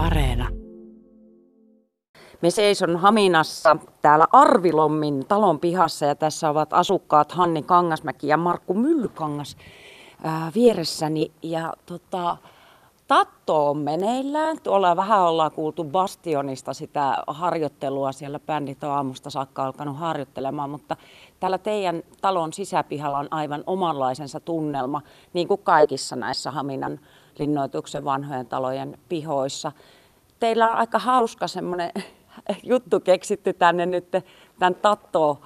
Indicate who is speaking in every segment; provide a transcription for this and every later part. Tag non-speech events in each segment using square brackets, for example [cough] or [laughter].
Speaker 1: Areena.
Speaker 2: Me seison Haminassa täällä Arvilommin talon pihassa ja tässä ovat asukkaat Hanni Kangasmäki ja Markku Myllykangas ää, vieressäni. Ja tota, Tatto on meneillään. Tuolla vähän ollaan kuultu Bastionista sitä harjoittelua. Siellä bändit on aamusta saakka alkanut harjoittelemaan, mutta täällä teidän talon sisäpihalla on aivan omanlaisensa tunnelma, niin kuin kaikissa näissä Haminan linnoituksen vanhojen talojen pihoissa. Teillä on aika hauska semmoinen [laughs] juttu keksitty tänne nyt tämän Tattoon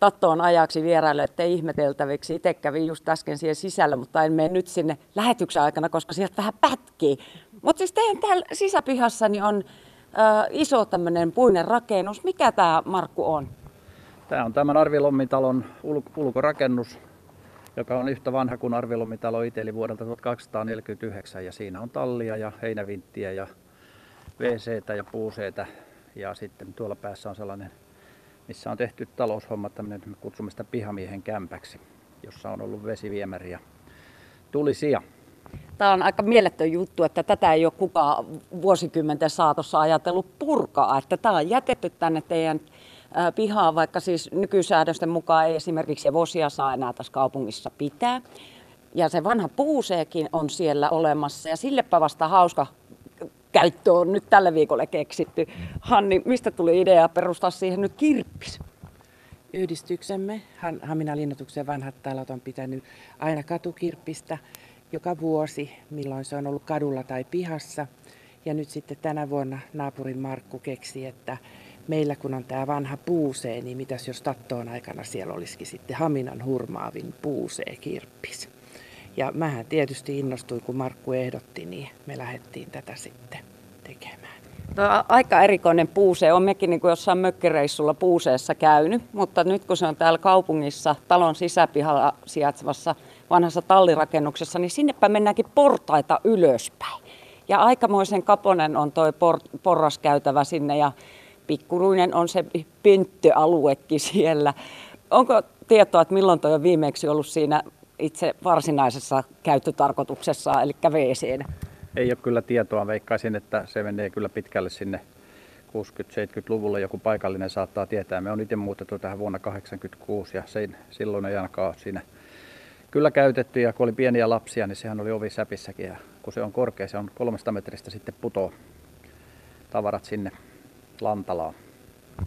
Speaker 2: Tattoon ajaksi vieraille ihmeteltäviksi. Itse kävin just äsken siihen sisällä, mutta en mene nyt sinne lähetyksen aikana, koska sieltä vähän pätkii. Mutta siis teidän täällä sisäpihassa niin on ö, iso tämmöinen puinen rakennus. Mikä tämä Markku on?
Speaker 3: Tämä on tämän Arvilommitalon ul- ulkorakennus, joka on yhtä vanha kuin Arvilommitalo itse, eli vuodelta 1249. Ja siinä on tallia ja heinävinttiä ja wc ja puuseitä. Ja sitten tuolla päässä on sellainen missä on tehty taloushomma, tämmöinen, me kutsumme sitä pihamiehen kämpäksi, jossa on ollut vesiviemäri ja tulisia.
Speaker 2: Tämä on aika mieletön juttu, että tätä ei ole kukaan vuosikymmenten saatossa ajatellut purkaa. Että tämä on jätetty tänne teidän pihaan, vaikka siis nykysäädösten mukaan ei esimerkiksi vosia saa enää tässä kaupungissa pitää. Ja se vanha puuseekin on siellä olemassa ja sillepä vasta hauska käyttö on nyt tällä viikolla keksitty. Hanni, mistä tuli idea perustaa siihen nyt kirppis?
Speaker 1: Yhdistyksemme, Hamina Linnoituksen vanhat talot on pitänyt aina katukirppistä joka vuosi, milloin se on ollut kadulla tai pihassa. Ja nyt sitten tänä vuonna naapurin Markku keksi, että meillä kun on tämä vanha puusee, niin mitäs jos tattoon aikana siellä olisikin sitten Haminan hurmaavin puusee kirppis. Ja mähän tietysti innostuin, kun Markku ehdotti, niin me lähdettiin tätä sitten tekemään.
Speaker 2: Tuo on aika erikoinen puuse. On mekin niin kuin jossain mökkireissulla puuseessa käynyt, mutta nyt kun se on täällä kaupungissa talon sisäpihalla sijaitsevassa vanhassa tallirakennuksessa, niin sinnepä mennäänkin portaita ylöspäin. Ja aikamoisen kaponen on toi por- porraskäytävä sinne ja pikkuruinen on se pönttöaluekin siellä. Onko tietoa, että milloin toi on viimeksi ollut siinä itse varsinaisessa käyttötarkoituksessa, eli wc
Speaker 3: Ei ole kyllä tietoa. Veikkaisin, että se menee kyllä pitkälle sinne 60-70-luvulle. Joku paikallinen saattaa tietää. Me on itse muutettu tähän vuonna 1986 ja se, silloin ei ainakaan siinä kyllä käytetty. Ja kun oli pieniä lapsia, niin sehän oli ovi säpissäkin. Ja kun se on korkea, se on kolmesta metristä sitten putoo tavarat sinne lantalaan.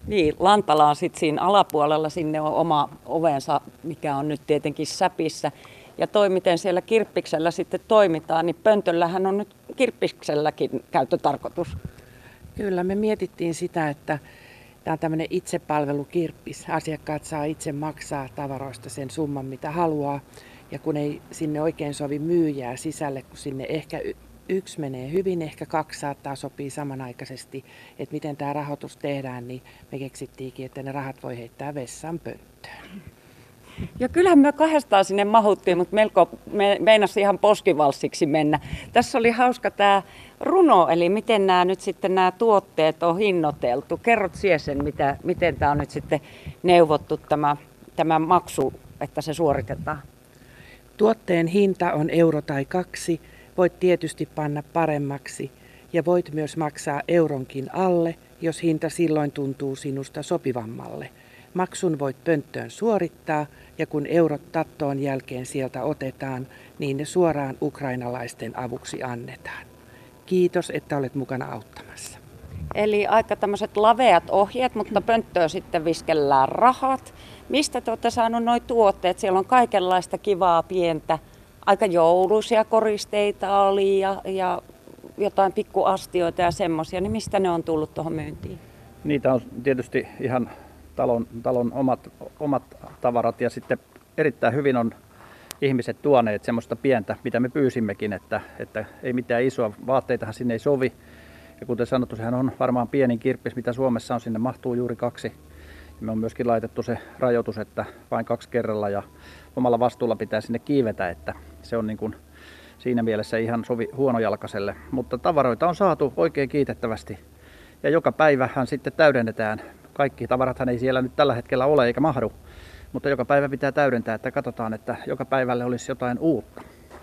Speaker 2: Niin, Lantala on sitten siinä alapuolella, sinne on oma ovensa, mikä on nyt tietenkin säpissä. Ja toi, miten siellä kirppiksellä sitten toimitaan, niin pöntöllähän on nyt kirppikselläkin käyttötarkoitus.
Speaker 1: Kyllä, me mietittiin sitä, että tämä on tämmöinen itsepalvelukirppis. Asiakkaat saa itse maksaa tavaroista sen summan, mitä haluaa. Ja kun ei sinne oikein sovi myyjää sisälle, kun sinne ehkä yksi menee hyvin, ehkä kaksi saattaa sopii samanaikaisesti, että miten tämä rahoitus tehdään, niin me keksittiinkin, että ne rahat voi heittää vessan pönttöön.
Speaker 2: Ja kyllähän me kahdestaan sinne mahuttiin, mutta melko me, meinasi ihan poskivalssiksi mennä. Tässä oli hauska tämä runo, eli miten nämä nyt sitten nämä tuotteet on hinnoiteltu. Kerrot sen, mitä, miten tämä on nyt sitten neuvottu tämä, tämä maksu, että se suoritetaan.
Speaker 1: Tuotteen hinta on euro tai kaksi voit tietysti panna paremmaksi ja voit myös maksaa euronkin alle, jos hinta silloin tuntuu sinusta sopivammalle. Maksun voit pönttöön suorittaa ja kun eurot tattoon jälkeen sieltä otetaan, niin ne suoraan ukrainalaisten avuksi annetaan. Kiitos, että olet mukana auttamassa.
Speaker 2: Eli aika tämmöiset laveat ohjeet, mutta pönttöön sitten viskellään rahat. Mistä te olette saaneet nuo tuotteet? Siellä on kaikenlaista kivaa pientä aika jouluisia koristeita oli ja, ja jotain pikkuastioita ja semmoisia, niin mistä ne on tullut tuohon myyntiin?
Speaker 3: Niitä on tietysti ihan talon, talon omat, omat tavarat ja sitten erittäin hyvin on ihmiset tuoneet semmoista pientä, mitä me pyysimmekin, että, että ei mitään isoa, vaatteitahan sinne ei sovi. Ja kuten sanottu, sehän on varmaan pienin kirppis, mitä Suomessa on, sinne mahtuu juuri kaksi. Ja me on myöskin laitettu se rajoitus, että vain kaksi kerralla ja omalla vastuulla pitää sinne kiivetä, että se on niin kuin siinä mielessä ihan sovi huonojalkaiselle. Mutta tavaroita on saatu oikein kiitettävästi ja joka päivähän sitten täydennetään. Kaikki tavarathan ei siellä nyt tällä hetkellä ole eikä mahdu, mutta joka päivä pitää täydentää, että katsotaan, että joka päivälle olisi jotain uutta.